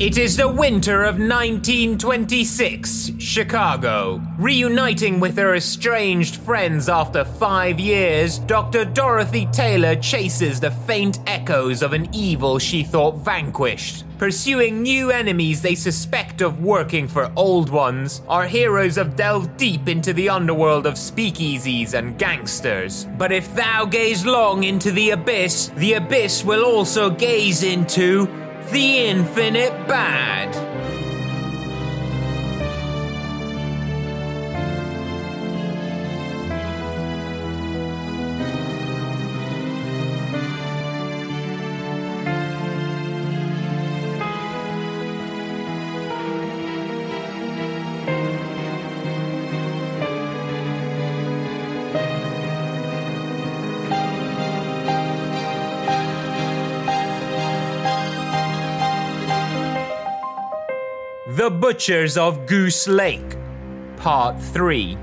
It is the winter of 1926, Chicago. Reuniting with her estranged friends after five years, Dr. Dorothy Taylor chases the faint echoes of an evil she thought vanquished. Pursuing new enemies they suspect of working for old ones, our heroes have delved deep into the underworld of speakeasies and gangsters. But if thou gaze long into the abyss, the abyss will also gaze into the infinite bad. The Butchers of Goose Lake, Part 3.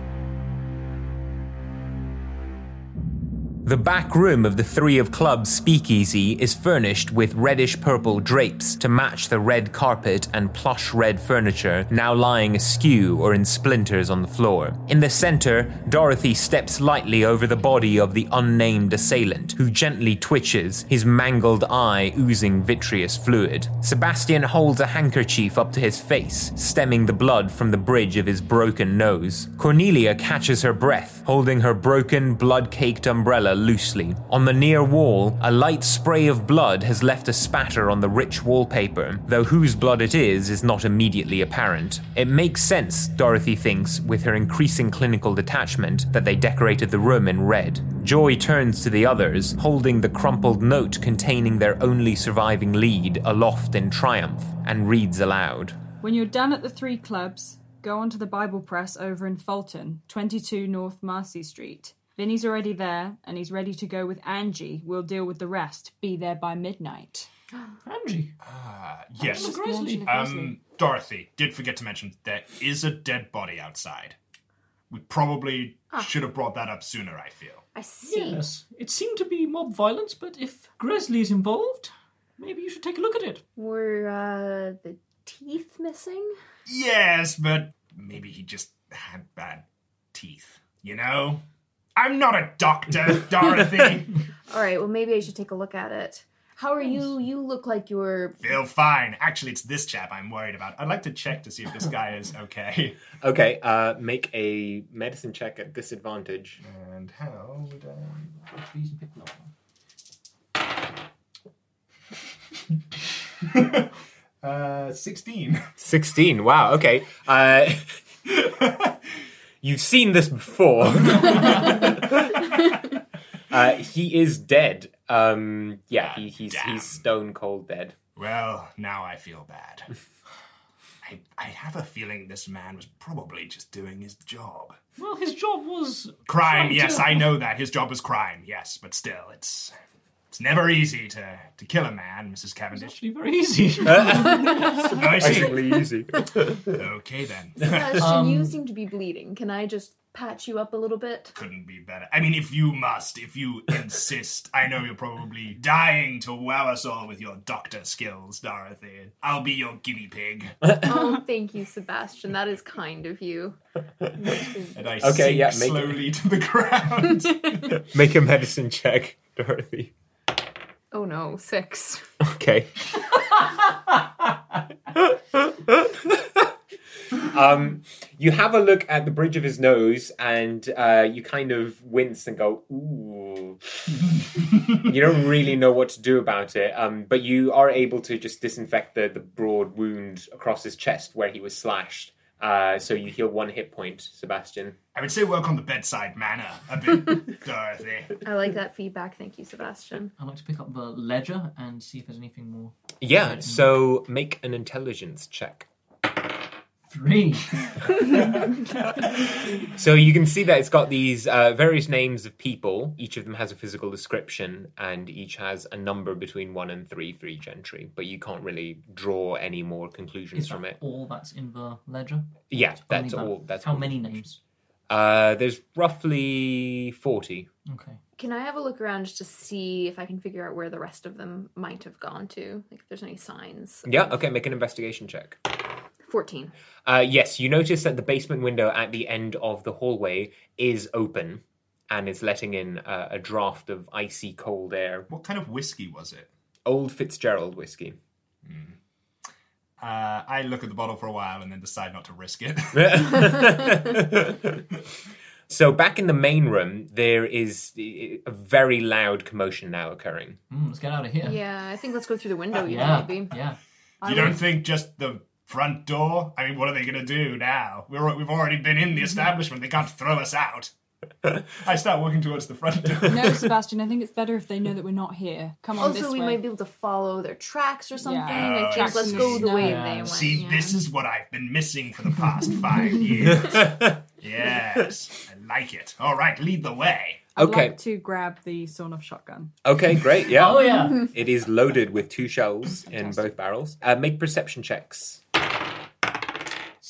The back room of the Three of Clubs speakeasy is furnished with reddish purple drapes to match the red carpet and plush red furniture now lying askew or in splinters on the floor. In the center, Dorothy steps lightly over the body of the unnamed assailant, who gently twitches, his mangled eye oozing vitreous fluid. Sebastian holds a handkerchief up to his face, stemming the blood from the bridge of his broken nose. Cornelia catches her breath, holding her broken, blood caked umbrella loosely. On the near wall, a light spray of blood has left a spatter on the rich wallpaper, though whose blood it is is not immediately apparent. It makes sense, Dorothy thinks, with her increasing clinical detachment, that they decorated the room in red. Joy turns to the others, holding the crumpled note containing their only surviving lead aloft in triumph, and reads aloud. When you're done at the three clubs, go on to the Bible Press over in Fulton, 22 North Marcy Street. Vinny's already there, and he's ready to go with Angie. We'll deal with the rest. Be there by midnight. Angie. Uh, yes. Gresley. Um, Dorothy, did forget to mention there is a dead body outside. We probably should have brought that up sooner, I feel. I see. Yes, it seemed to be mob violence, but if Gresley is involved, maybe you should take a look at it. Were uh, the teeth missing? Yes, but maybe he just had bad teeth. You know? I'm not a doctor, Dorothy. All right, well, maybe I should take a look at it. How are you? You look like you're. Feel fine. Actually, it's this chap I'm worried about. I'd like to check to see if this guy is okay. Okay, uh, make a medicine check at disadvantage. And how would I. uh, 16. 16, wow, okay. Uh, you've seen this before. uh, he is dead. Um, yeah, he, he's, damn. he's stone cold dead. Well, now I feel bad. I, I have a feeling this man was probably just doing his job. Well, his job was Crime, trying yes, to- I know that. His job was crime, yes, but still, it's it's never easy to, to kill a man, Mrs. Cavendish. Actually, very easy. I see. Surprisingly easy. Okay then. Sebastian, Um, you seem to be bleeding. Can I just patch you up a little bit. Couldn't be better. I mean, if you must, if you insist. I know you're probably dying to wow us all with your doctor skills, Dorothy. I'll be your guinea pig. oh, thank you, Sebastian. That is kind of you. And I Okay, sink yeah, make it. slowly to the ground. Make a medicine check, Dorothy. Oh no, six. Okay. um, you have a look at the bridge of his nose, and uh, you kind of wince and go, "Ooh." you don't really know what to do about it, um, but you are able to just disinfect the, the broad wound across his chest where he was slashed. Uh, so you heal one hit point, Sebastian. I would say work on the bedside manner a bit, Dorothy. I like that feedback. Thank you, Sebastian. I'd like to pick up the ledger and see if there's anything more. Yeah. So make an intelligence check. Three. So you can see that it's got these uh, various names of people. Each of them has a physical description, and each has a number between one and three for each entry. But you can't really draw any more conclusions Is from that it. all that's in the ledger? Yeah, Only that's that? all. That's How all. many names? Uh, there's roughly forty. Okay. Can I have a look around just to see if I can figure out where the rest of them might have gone to? Like if there's any signs. Yeah. Okay. Make an investigation check. 14. Uh, yes, you notice that the basement window at the end of the hallway is open, and it's letting in uh, a draft of icy cold air. What kind of whiskey was it? Old Fitzgerald whiskey. Uh, I look at the bottle for a while and then decide not to risk it. So back in the main room, there is a very loud commotion now occurring. Mm, let's get out of here. Yeah, I think let's go through the window, you Yeah. know, maybe. Yeah. you don't think just the front door? I mean, what are they going to do now? We're, we've already been in the establishment. They can't throw us out. I start walking towards the front door. No, Sebastian, I think it's better if they know that we're not here. Come on, Also, this we way. might be able to follow their tracks or something. Yeah. I Oh, think let's go the way they went. See, yeah. this is what I've been missing for the past five years. yes, I like it. All right, lead the way. I'd Okay. like to grab the sawn off shotgun. Okay, great. Yeah. Oh, yeah. It is loaded with two shells in both barrels. Uh, make perception checks.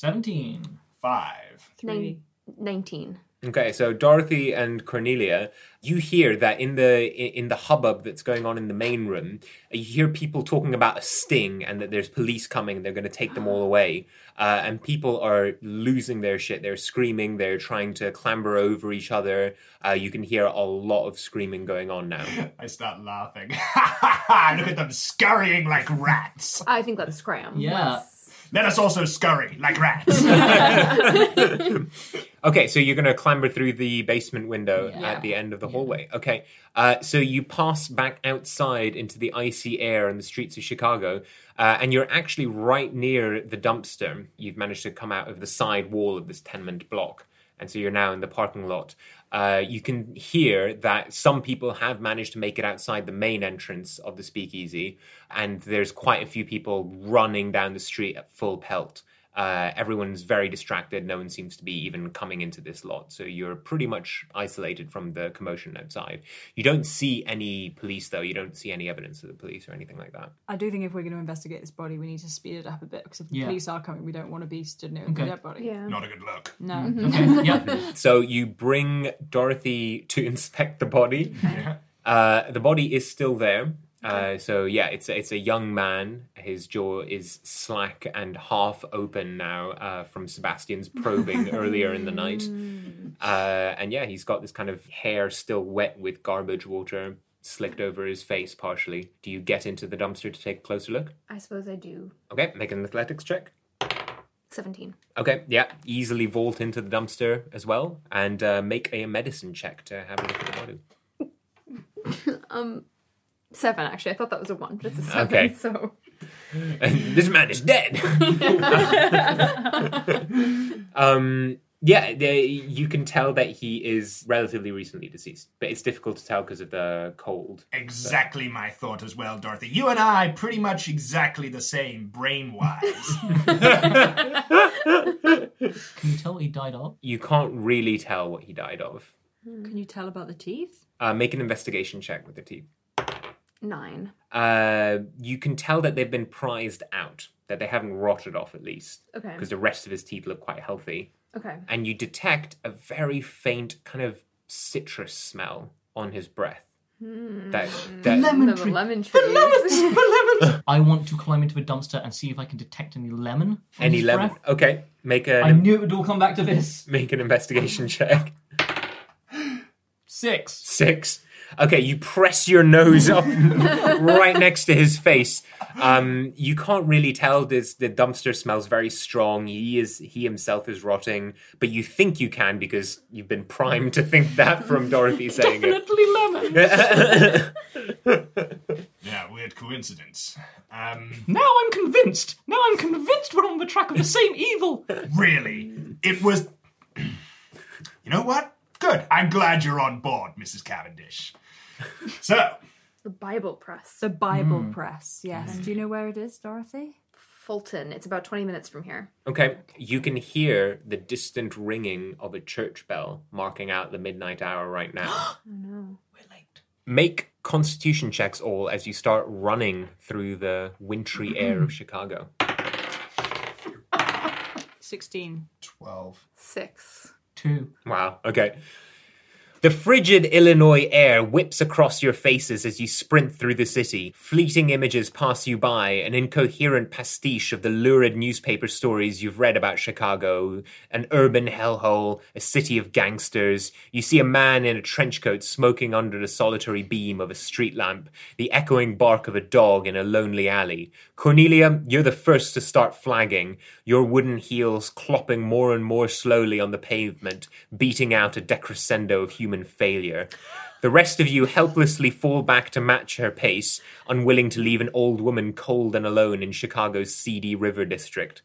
17. Five. Nin- 19. Okay, so Dorothy and Cornelia, you hear that in the in the hubbub that's going on in the main room, you hear people talking about a sting and that there's police coming and they're going to take them all away. Uh, and people are losing their shit. They're screaming. They're trying to clamber over each other. Uh, you can hear a lot of screaming going on now. I start laughing. Look at them scurrying like rats. I think let's scram. Yeah. Let's- Let us also scurry like rats. Okay, so you're going to clamber through the basement window Yeah. at the end of the hallway. Okay, uh, so you pass back outside into the icy air and the streets of Chicago, uh, and you're actually right near the dumpster. You've managed to come out of the side wall of this tenement block, and so you're now in the parking lot. Uh, you can hear that some people have managed to make it outside the main entrance of the speakeasy, and there's quite a few people running down the street at full pelt. Uh, everyone's very distracted. No one seems to be even coming into this lot. So you're pretty much isolated from the commotion outside. You don't see any police, though. You don't see any evidence of the police or anything like that. I do think if we're going to investigate this body, we need to speed it up a bit because if the Yeah. police are coming, we don't want to be stood near the Okay. dead body. Yeah. Not a good look. No. Okay. yeah. So you bring Dorothy to inspect the body. Yeah. Uh, the body is still there. Uh, so yeah, it's a, it's a young man. His jaw is slack and half open now uh, from Sebastian's probing earlier in the night. Uh, and yeah, he's got this kind of hair still wet with garbage water slicked over his face partially. Do you get into the dumpster to take a closer look? I suppose I do. Okay, make an athletics check. 17. Okay, yeah, easily vault into the dumpster as well, and uh, make a medicine check to have a look at the body. Um, seven actually. I thought that was a one, but it's a seven. Okay. So this man is dead. um, yeah, they, you can tell that he is relatively recently deceased, but it's difficult to tell because of the cold. Exactly my thought as well, Dorothy. You and I pretty much exactly the same brain wise. Can you tell what he died of? You can't really tell what he died of. Can you tell about the teeth? Uh, make an investigation check with the teeth. Nine. Uh, you can tell that they've been prized out, that they haven't rotted off at least, Okay. because the rest of his teeth look quite healthy. Okay. and you detect a very faint kind of citrus smell on his breath. That, that Lemon The tree. lemon trees. The lemons! The lemons! I want to climb into a dumpster and see if I can detect any lemon. any lemon. breath. Okay, make I a knew it would all come back to this. make an investigation check. Six. Six. Okay, you press your nose up right next to his face. Um, you can't really tell this. The dumpster smells very strong. He is he himself is rotting, but you think you can because you've been primed to think that from Dorothy saying it. Definitely lemon. Yeah, weird coincidence. Um, now I'm convinced. Now I'm convinced we're on the track of the same evil. really, it was. You know what? Good. I'm glad you're on board, Mrs. Cavendish. So, the Bible press. The Bible Hmm. press, yes. Do you know where it is, Dorothy? Fulton. It's about 20 minutes from here. Okay, you can hear the distant ringing of a church bell marking out the midnight hour right now. Oh no. We're late. Make constitution checks all as you start running through the wintry air of Chicago. 16. 12. Six. Two. Wow, okay. The frigid Illinois air whips across your faces as you sprint through the city. Fleeting images pass you by, an incoherent pastiche of the lurid newspaper stories you've read about Chicago, an urban hellhole, a city of gangsters. You see a man in a trench coat smoking under the solitary beam of a street lamp, the echoing bark of a dog in a lonely alley. Cornelia, you're the first to start flagging, your wooden heels clopping more and more slowly on the pavement, beating out a decrescendo of human failure. The rest of you helplessly fall back to match her pace, unwilling to leave an old woman cold and alone in Chicago's seedy river district.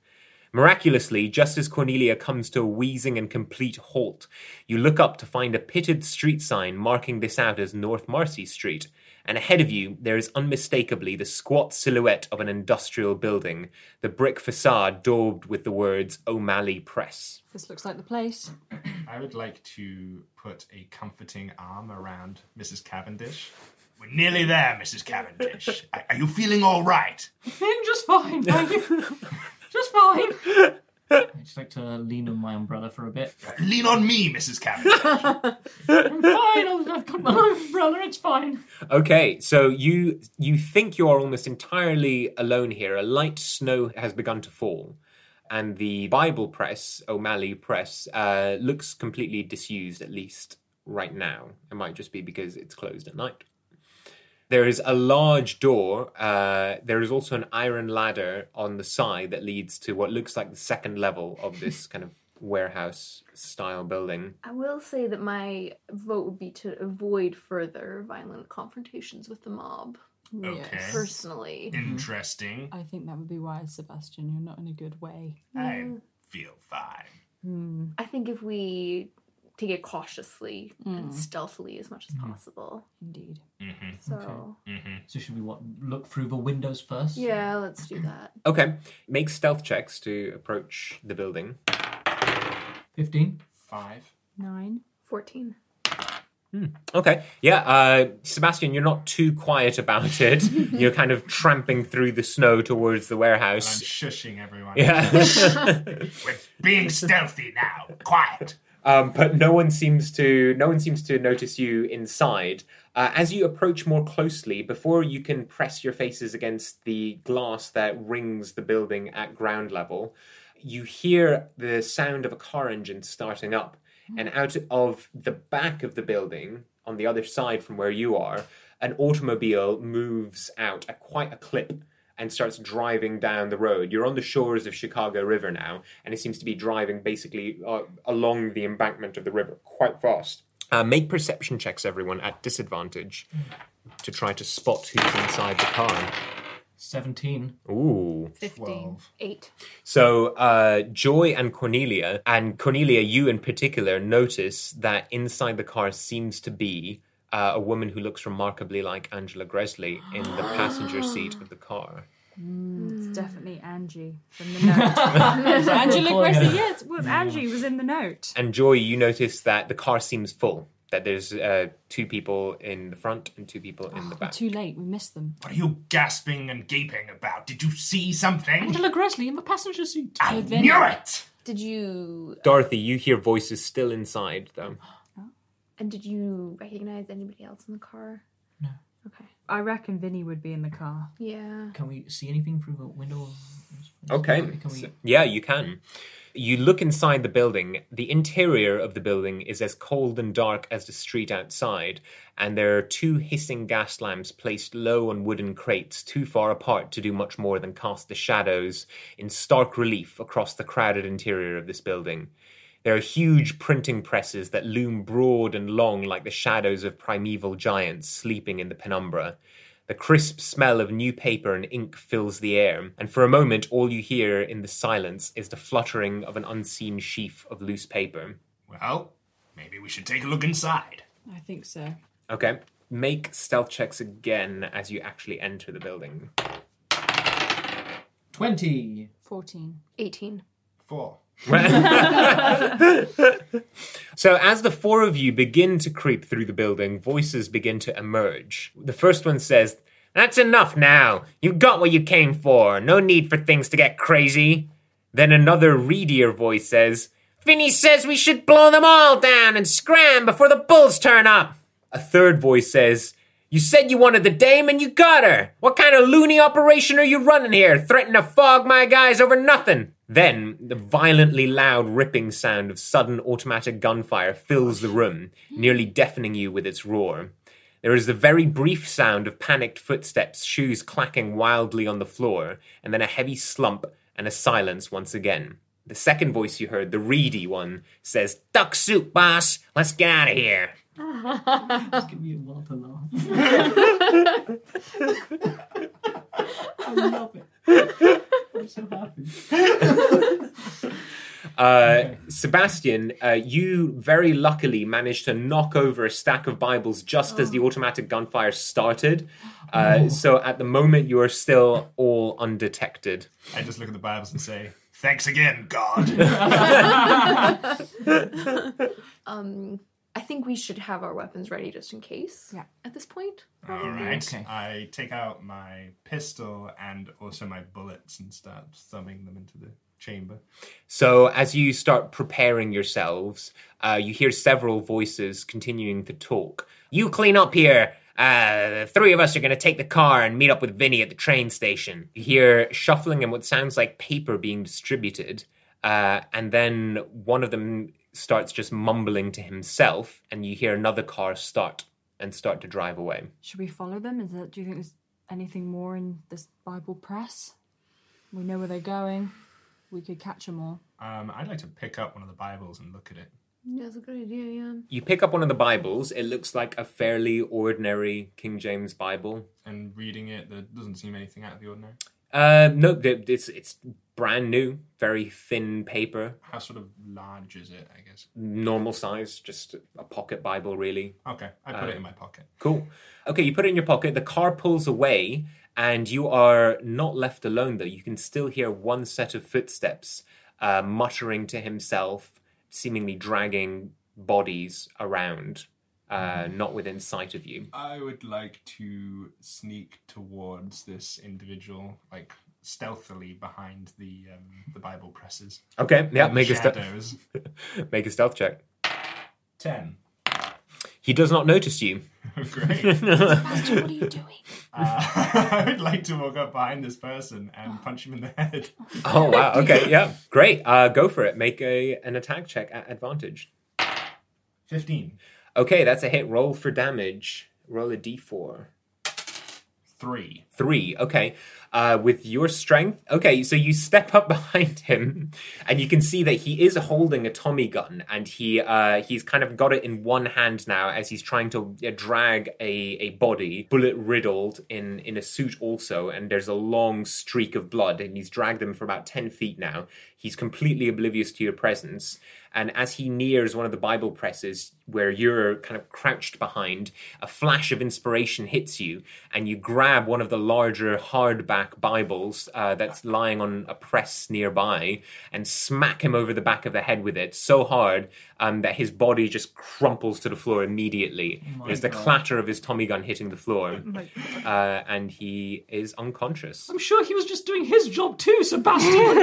Miraculously, just as Cornelia comes to a wheezing and complete halt, you look up to find a pitted street sign marking this out as North Marcy Street, and ahead of you there is unmistakably the squat silhouette of an industrial building, the brick facade daubed with the words O'Malley Press. This looks like the place. I would like to put a comforting arm around Mrs. Cavendish. We're nearly there, Mrs. Cavendish. Are are you feeling all right? I'm just fine, thank you. just fine. I just like to lean on my umbrella for a bit. Lean on me, Mrs. Cavendish. I'm fine. I've I've got my umbrella. It's fine. Okay, so you you think you are almost entirely alone here. A light snow has begun to fall, and the Bible press, O'Malley Press, uh, looks completely disused. At least right now, it might just be because it's closed at night. There is a large door. Uh, there is also an iron ladder on the side that leads to what looks like the second level of this kind of warehouse style building. I will say that my vote would be to avoid further violent confrontations with the mob. Okay. Personally. Mm-hmm. Interesting. I think that would be wise, Sebastian. You're not in a good way. I mm. feel fine. Hmm. I think if we take it cautiously and mm. stealthily as much as mm-hmm. possible. Indeed. Mm-hmm. So, mm-hmm. So should we what look through the windows first? yeah, let's do that. Okay, make stealth checks to approach the building. Fifteen. Five. Nine. 14. Hmm. Okay. Yeah, uh, Sebastian, you're not too quiet about it. you're kind of tramping through the snow towards the warehouse. I'm shushing everyone. Yeah. We're being stealthy now. Quiet. Um, but no one seems to no one seems to notice you inside. Uh, as you approach more closely, before you can press your faces against the glass that rings the building at ground level, you hear the sound of a car engine starting up. And out of the back of the building, on the other side from where you are, an automobile moves out at quite a clip and starts driving down the road. You're on the shores of Chicago River now, and it seems to be driving basically uh, along the embankment of the river quite fast. Uh, make perception checks, everyone, at disadvantage to try to spot who's inside the car. Seventeen. Ooh. 15. 8. So uh, Joy and Cornelia, and Cornelia, you in particular, notice that inside the car seems to be uh, a woman who looks remarkably like Angela Gresley in the passenger seat of the car. It's definitely Angie from the note. Angela Calling Gracie, her. yes, well, Angie was in the note. And Joy, you notice that the car seems full. That there's uh, two people in the front and two people in the back. Too late, we missed them. What are you gasping and gaping about? Did you see something? Angela Gresley in the passenger seat. I Vinny. knew it! Did you Dorothy, you hear voices still inside, though. and did you recognize anybody else in the car? No. Okay. I reckon Vinny would be in the car. Yeah. Can we see anything through the window? Okay. Can we? So- yeah, you can. You look inside the building. The interior of the building is as cold and dark as the street outside, and there are two hissing gas lamps placed low on wooden crates, too far apart to do much more than cast the shadows in stark relief across the crowded interior of this building. There are huge printing presses that loom broad and long like the shadows of primeval giants sleeping in the penumbra. The crisp smell of new paper and ink fills the air, and for a moment all you hear in the silence is the fluttering of an unseen sheaf of loose paper. Well, maybe we should take a look inside. I think so. Okay, make stealth checks again as you actually enter the building. 20. 14. 18. Four. So, as the four of you begin to creep through the building, voices begin to emerge. The first one says, That's enough now. You got what you came for. No need for things to get crazy. Then another reedier voice says, Vinny says we should blow them all down and scram before the bulls turn up. A third voice says, You said you wanted the dame and you got her. What kind of loony operation are you running here? Threatening to fog my guys over nothing. Then, the violently loud ripping sound of sudden automatic gunfire fills the room, nearly deafening you with its roar. There is the very brief sound of panicked footsteps, shoes clacking wildly on the floor, and then a heavy slump and a silence once again. The second voice you heard, the reedy one, says, Duck soup, boss! Let's get out of here! Just give me a while to laugh. I love it. I'm so happy. Uh, Sebastian, uh, you very luckily managed to knock over a stack of Bibles just as the automatic gunfire started. Uh, So at the moment, you are still all undetected. I just look at the Bibles and say, Thanks again, God. Um, I think we should have our weapons ready just in case. Yeah. At this point. All Probably. right. Okay. I take out my pistol and also my bullets and start thumbing them into the chamber. So as you start preparing yourselves, uh, you hear several voices continuing to talk. You clean up here. Uh, the three of us are going to take the car and meet up with Vinny at the train station. You hear shuffling and what sounds like paper being distributed. Uh, and then one of them starts just mumbling to himself, and you hear another car start and start to drive away. Should we follow them? Is that, do you think there's anything more in this Bible press? We know where they're going. We could catch them all. Um, I'd like to pick up one of the Bibles and look at it. Yeah, that's a good idea, yeah. You pick up one of the Bibles. It looks like a fairly ordinary King James Bible. And reading it, there doesn't seem anything out of the ordinary. Uh, no, it's it's brand new, very thin paper, How sort of large is it, I guess? normal size, just a pocket Bible, really. Okay, I put it in my pocket. Cool. Okay, you put it in your pocket. The car pulls away, and you are not left alone. Though you can still hear one set of footsteps, uh, muttering to himself, seemingly dragging bodies around, uh, not within sight of you. I would like to sneak towards this individual, like stealthily behind the um, the Bible presses. Okay, yeah, make a stealth shadows. make a stealth check. Ten. He does not notice you. Great. Master, what are you doing? Uh, I would like to walk up behind this person and punch him in the head. Oh wow. Okay. Yeah. Great. Uh, go for it. Make a an attack check at advantage. Fifteen. Okay, that's a hit. Roll for damage. Roll a d4. Three. Three. Okay. Uh, with your strength. Okay, so you step up behind him, and you can see that he is holding a Tommy gun, and he uh, he's kind of got it in one hand now as he's trying to uh, drag a, a body, bullet riddled in in a suit also, and there's a long streak of blood, and he's dragged him for about ten feet now. He's completely oblivious to your presence. And as he nears one of the Bible presses where you're kind of crouched behind, a flash of inspiration hits you, and you grab one of the larger hardback Bibles uh, that's lying on a press nearby and smack him over the back of the head with it so hard um, that his body just crumples to the floor immediately. my There's the clatter of his Tommy gun hitting the floor, my uh, and he is unconscious. I'm sure he was just doing his job too, Sebastian.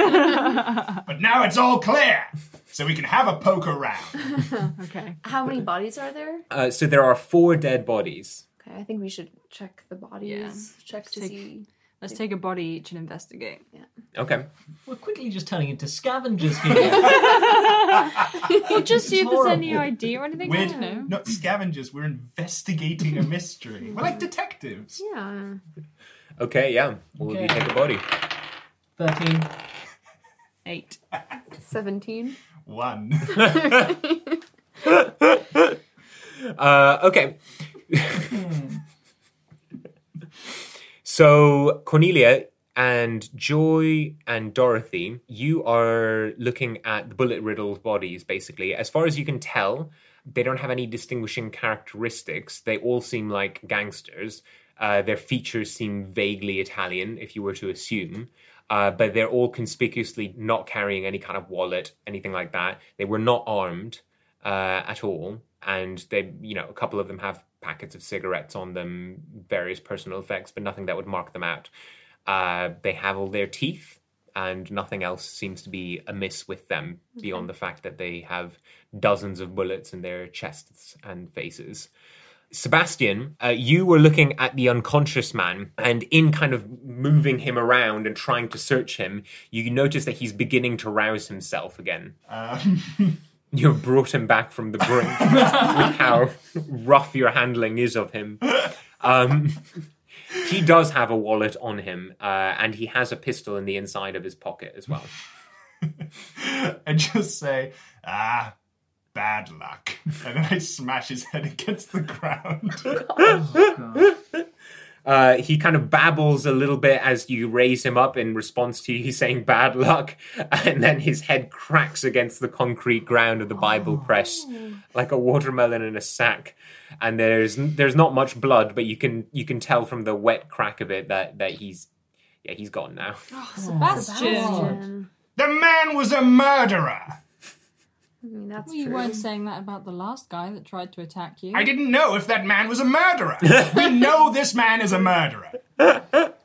But now it's all clear, so we can have a poke around. Okay. How many bodies are there? Uh, so there are four dead bodies. Okay, I think we should check the bodies. Yeah. Check to Take- see. Let's take a body each and investigate. Okay. We're quickly just turning into scavengers here. Well, just see if there's any ID or anything. I We're don't know. not scavengers, we're investigating a mystery. We're like detectives. Yeah. Okay, yeah. We'll Okay. take a body. 13. Eight. 17. One. Uh, okay. so Cornelia and Joy and Dorothy, you are looking at the bullet riddled bodies. Basically, as far as you can tell, they don't have any distinguishing characteristics. They all seem like gangsters. Uh, their features seem vaguely Italian, if you were to assume. Uh, but they're all conspicuously not carrying any kind of wallet, anything like that. They were not armed uh, at all, and they, you know, a couple of them have packets of cigarettes on them, various personal effects, but nothing that would mark them out. Uh, they have all their teeth, and nothing else seems to be amiss with them beyond the fact that they have dozens of bullets in their chests and faces. Sebastian, uh, you were looking at the unconscious man, and in kind of moving him around and trying to search him, you notice that he's beginning to rouse himself again. Um, You've brought him back from the brink with how rough your handling is of him. Um, he does have a wallet on him, uh, and he has a pistol in the inside of his pocket as well. I just say, ah, bad luck. And then I smash his head against the ground. Uh, he kind of babbles a little bit as you raise him up in response to you saying bad luck, and then his head cracks against the concrete ground of the Bible press like a watermelon in a sack. And there's there's not much blood, but you can you can tell from the wet crack of it that that he's yeah he's gone now. Sebastian. the man was a murderer. I mean, that's Well, you true. weren't saying that about the last guy that tried to attack you. I didn't know if that man was a murderer. we know this man is a murderer.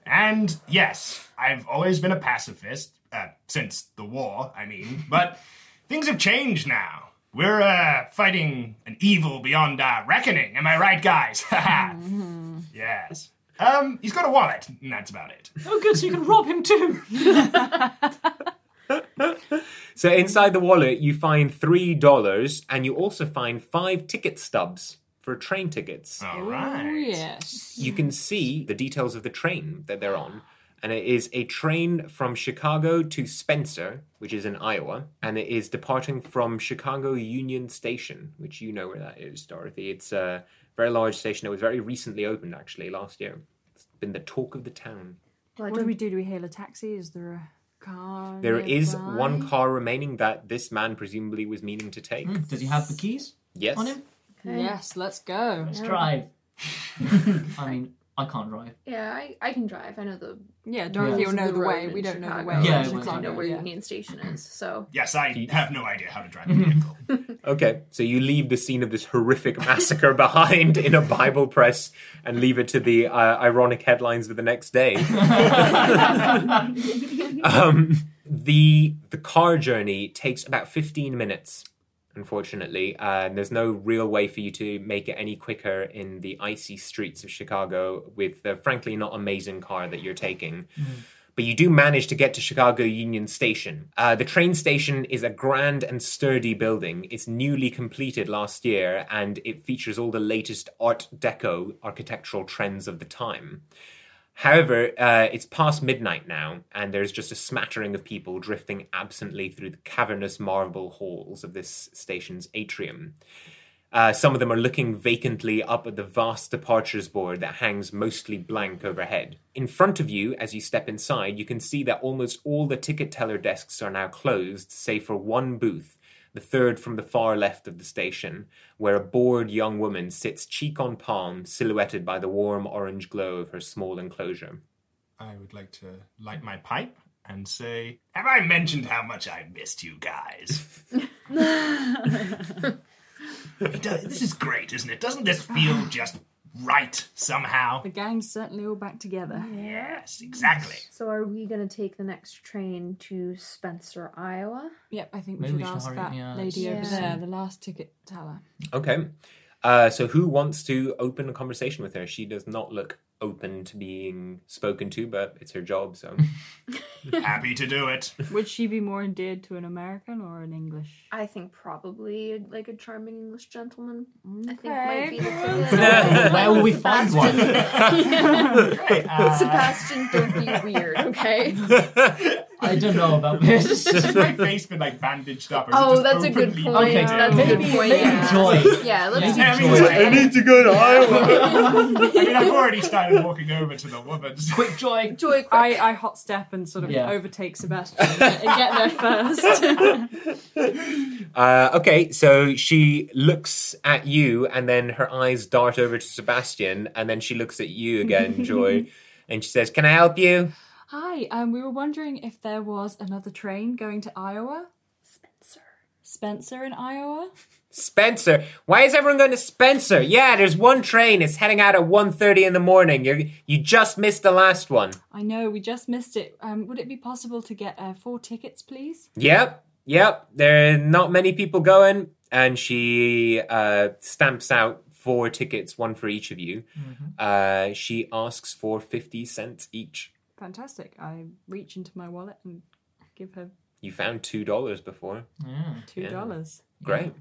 And yes, I've always been a pacifist, uh, since the war, I mean, but things have changed now. We're uh, fighting an evil beyond our reckoning. Am I right, guys? Haha. yes. Um, he's got a wallet, and that's about it. Oh, good, so you can rob him too. So inside the wallet you find three dollars, and you also find five ticket stubs for train tickets. All Oh, yes. you can see the details of the train that they're on. And it is a train from Chicago to Spencer, which is in Iowa. And it is departing from Chicago Union Station, which you know where that is, Dorothy. It's a very large station. It was very recently opened, actually, last year. It's been the talk of the town. Well, What do we do? Do we hail a taxi? Is there a car? There is nearby? one car remaining that this man presumably was meaning to take. Hmm, Does he have the keys Yes. on him? Yes, let's go. Let's drive. I mean, I can't drive. Yeah, I, I can drive. I know the Yeah, Dorothy Yeah. will know the road way. We don't know the way. Yeah, in we I don't know where yeah. Union Station is. So Yes, I have no idea how to drive a vehicle. Okay, so you leave the scene of this horrific massacre behind in a Bible press and leave it to the uh, ironic headlines of the next day. um, the the car journey takes about fifteen minutes. Unfortunately, uh, and there's no real way for you to make it any quicker in the icy streets of Chicago with the frankly not amazing car that you're taking but you do manage to get to Chicago Union Station. Uh, the train station is a grand and sturdy building. It's newly completed last year and it features all the latest Art Deco architectural trends of the time. However, uh, it's past midnight now, and there's just a smattering of people drifting absently through the cavernous marble halls of this station's atrium. Uh, some of them are looking vacantly up at the vast departures board that hangs mostly blank overhead. In front of you, as you step inside, you can see that almost all the ticket teller desks are now closed, save for one booth, the third from the far left of the station, where a bored young woman sits cheek on palm, silhouetted by the warm orange glow of her small enclosure. I would like to light my pipe and say, Have I mentioned how much I missed you guys? It does- this is great, isn't it? Doesn't this feel just right somehow? The gang's certainly all back together. Yes, exactly. So are we gonna take the next train to Spencer, Iowa? Yep, I think we Maybe should we should ask hurry- that yeah, lady let's- over there, the last ticket teller. Okay. Uh, so who wants to open a conversation with her? She does not look open to being spoken to, but it's her job, so. Happy to do it. Would she be more endeared to an American or an English? I think probably like a charming English gentleman. I think might be the ticket. Where will we find one? Great. Uh, Sebastian, don't be weird, okay? I don't know about this. has my face been like bandaged up? Or is it Oh, just that's a good point. Okay, That's a good point. maybe yeah. Joy. Yeah, let's Yeah, do I Joy. I need to go to Iowa. I mean, I've already started walking over to the woman. Quick joy. Joy, quick. I, I hot step and sort of Yeah. overtake Sebastian and get there first. Uh, okay, so she looks at you, and then her eyes dart over to Sebastian, and then she looks at you again, Joy, and she says, Can I help you? Hi, um, we were wondering if there was another train going to Iowa. Spencer. Spencer in Iowa? Spencer. Why is everyone going to Spencer? Yeah, there's one train. It's heading out at 1.30 in the morning. You you just missed the last one. I know, we just missed it. Um, would it be possible to get uh, four tickets, please? Yep, yep. There are not many people going, and she uh, stamps out four tickets, one for each of you. Uh, she asks for 50 cents each. Fantastic. I reach into my wallet and give her You found $2 before. two dollars. Great.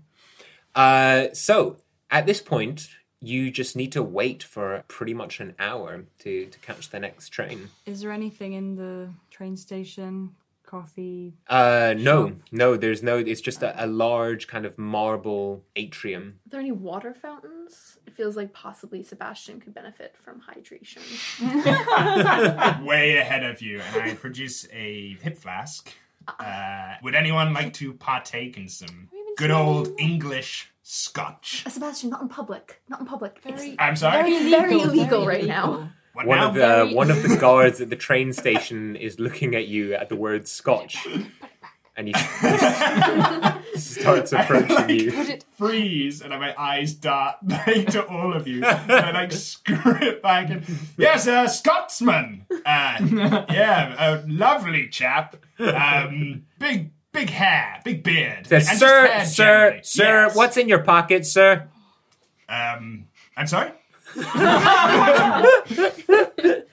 Uh, so at this point, you just need to wait for pretty much an hour to, to catch the next train. Is there anything in the train station? Coffee? Uh, no, no, there's no. It's just a, a large kind of marble atrium. Are there any water fountains? It feels like possibly Sebastian could benefit from hydration. way ahead of you, and I produce a hip flask. Uh, would anyone like to partake in some good old English scotch? Uh, Sebastian, not in public. Not in public. It's I'm sorry. very, very illegal right now. What One now? of the one of the guards at the train station is looking at you at the word Scotch, and he, he starts approaching you. freeze, and my eyes dart like to all of you, and I like screw it back. And yes, a Scotsman. Uh, yeah, a lovely chap. Um, big, big hair, big beard. Says, sir, hair sir, generally." sir, Yes. what's in your pocket, sir? Um, I'm sorry.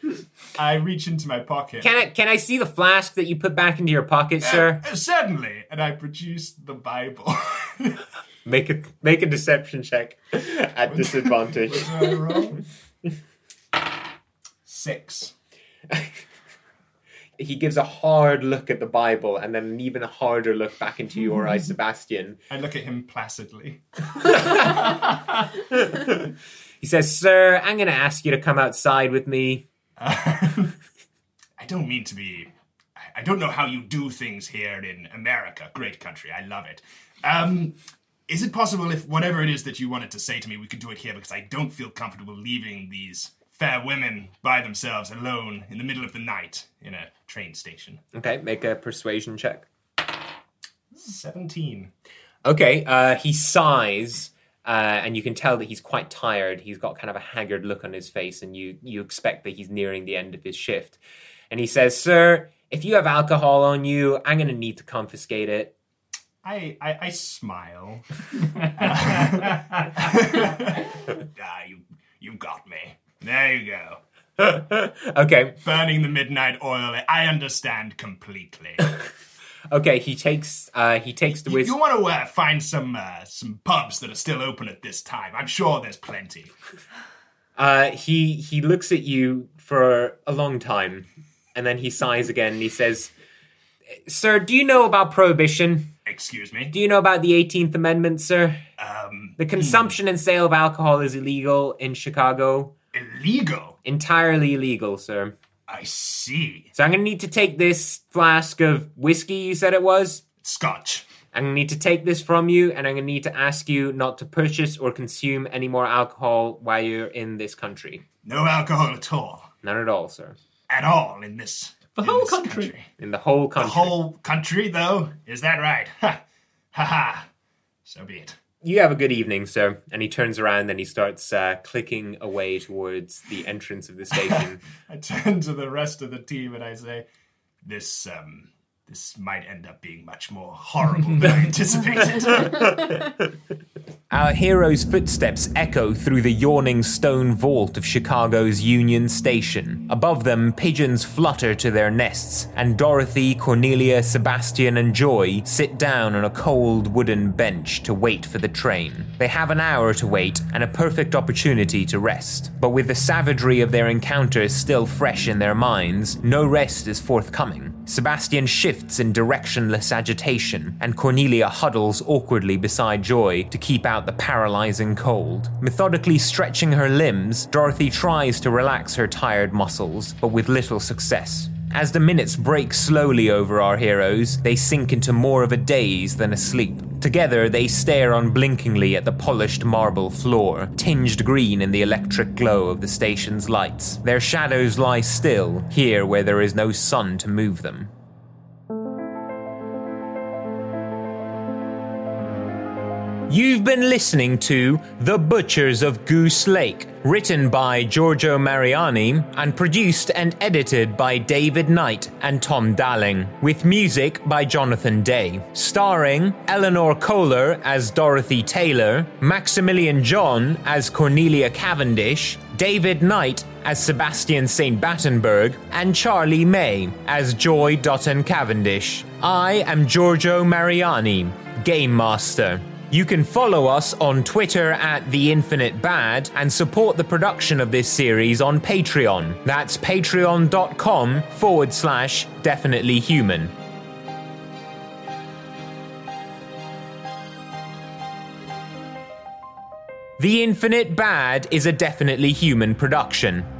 I reach into my pocket. Can I can I see the flask that you put back into your pocket, sir? Uh, certainly, and I produce the Bible. Make a make a deception check at disadvantage. What I roll? Six. He gives a hard look at the Bible and then an even harder look back into your eyes, Sebastian. I look at him placidly. He says, Sir, I'm going to ask you to come outside with me. I don't mean to be. I- I don't know how you do things here in America. Great country. I love it. Um, is it possible if whatever it is that you wanted to say to me, we could do it here because I don't feel comfortable leaving these fair women by themselves alone in the middle of the night in a train station? Okay, make a persuasion check. 17. Okay, uh, he sighs, uh, and you can tell that he's quite tired. He's got kind of a haggard look on his face, and you, you expect that he's nearing the end of his shift. And he says, Sir, if you have alcohol on you, I'm going to need to confiscate it. I, I, I smile. ah, you, you got me. There you go. okay, Burning the midnight oil. I understand completely. Okay, he takes, uh, he takes the You, you want to uh, find some uh, some pubs that are still open at this time? I'm sure there's plenty. Uh, he he looks at you for a long time, and then he sighs again. And he says, "Sir, do you know about prohibition? Excuse me. Do you know about the Eighteenth Amendment, sir? Um, The consumption and sale of alcohol is illegal in Chicago. illegal. Entirely illegal, sir. I see. So I'm gonna need to take this flask of whiskey. You said it was. Scotch. I'm gonna need to take this from you, and I'm gonna need to ask you not to purchase or consume any more alcohol while you're in this country. No alcohol at all. None at all, sir. At all in this The in whole this country. In the whole country. The country. whole country, though? Is that right? Ha ha ha. So be it. You have a good evening, sir. And he turns around and he starts uh, clicking away towards the entrance of the station. I turn to the rest of the team and I say, "This um, this might end up being much more horrible than I anticipated." Our hero's footsteps echo through the yawning stone vault of Chicago's Union Station. Above them, pigeons flutter to their nests, and Dorothy, Cornelia, Sebastian, and Joy sit down on a cold wooden bench to wait for the train. They have an hour to wait and a perfect opportunity to rest. But with the savagery of their encounters still fresh in their minds, no rest is forthcoming. Sebastian shifts in directionless agitation, and Cornelia huddles awkwardly beside Joy to keep out the paralyzing cold. Methodically stretching her limbs, Dorothy tries to relax her tired muscles, but with little success. As the minutes break slowly over our heroes, they sink into more of a daze than a sleep. Together, they stare unblinkingly at the polished marble floor, tinged green in the electric glow of the station's lights. Their shadows lie still, here where there is no sun to move them. You've been listening to The Butchers of Goose Lake, written by Giorgio Mariani and produced and edited by David Knight and Tom Dalling, with music by Jonathan Day. Starring Eleanor Kohler as Dorothy Taylor, Maximilian John as Cornelia Cavendish, David Knight as Sebastian St. Battenberg, and Charlie May as Joy Dutton Cavendish. I am Giorgio Mariani, Game Master. You can follow us on Twitter at The Infinite Bad and support the production of this series on Patreon. That's patreon.com forward slash definitely human. The Infinite Bad is a definitely human production.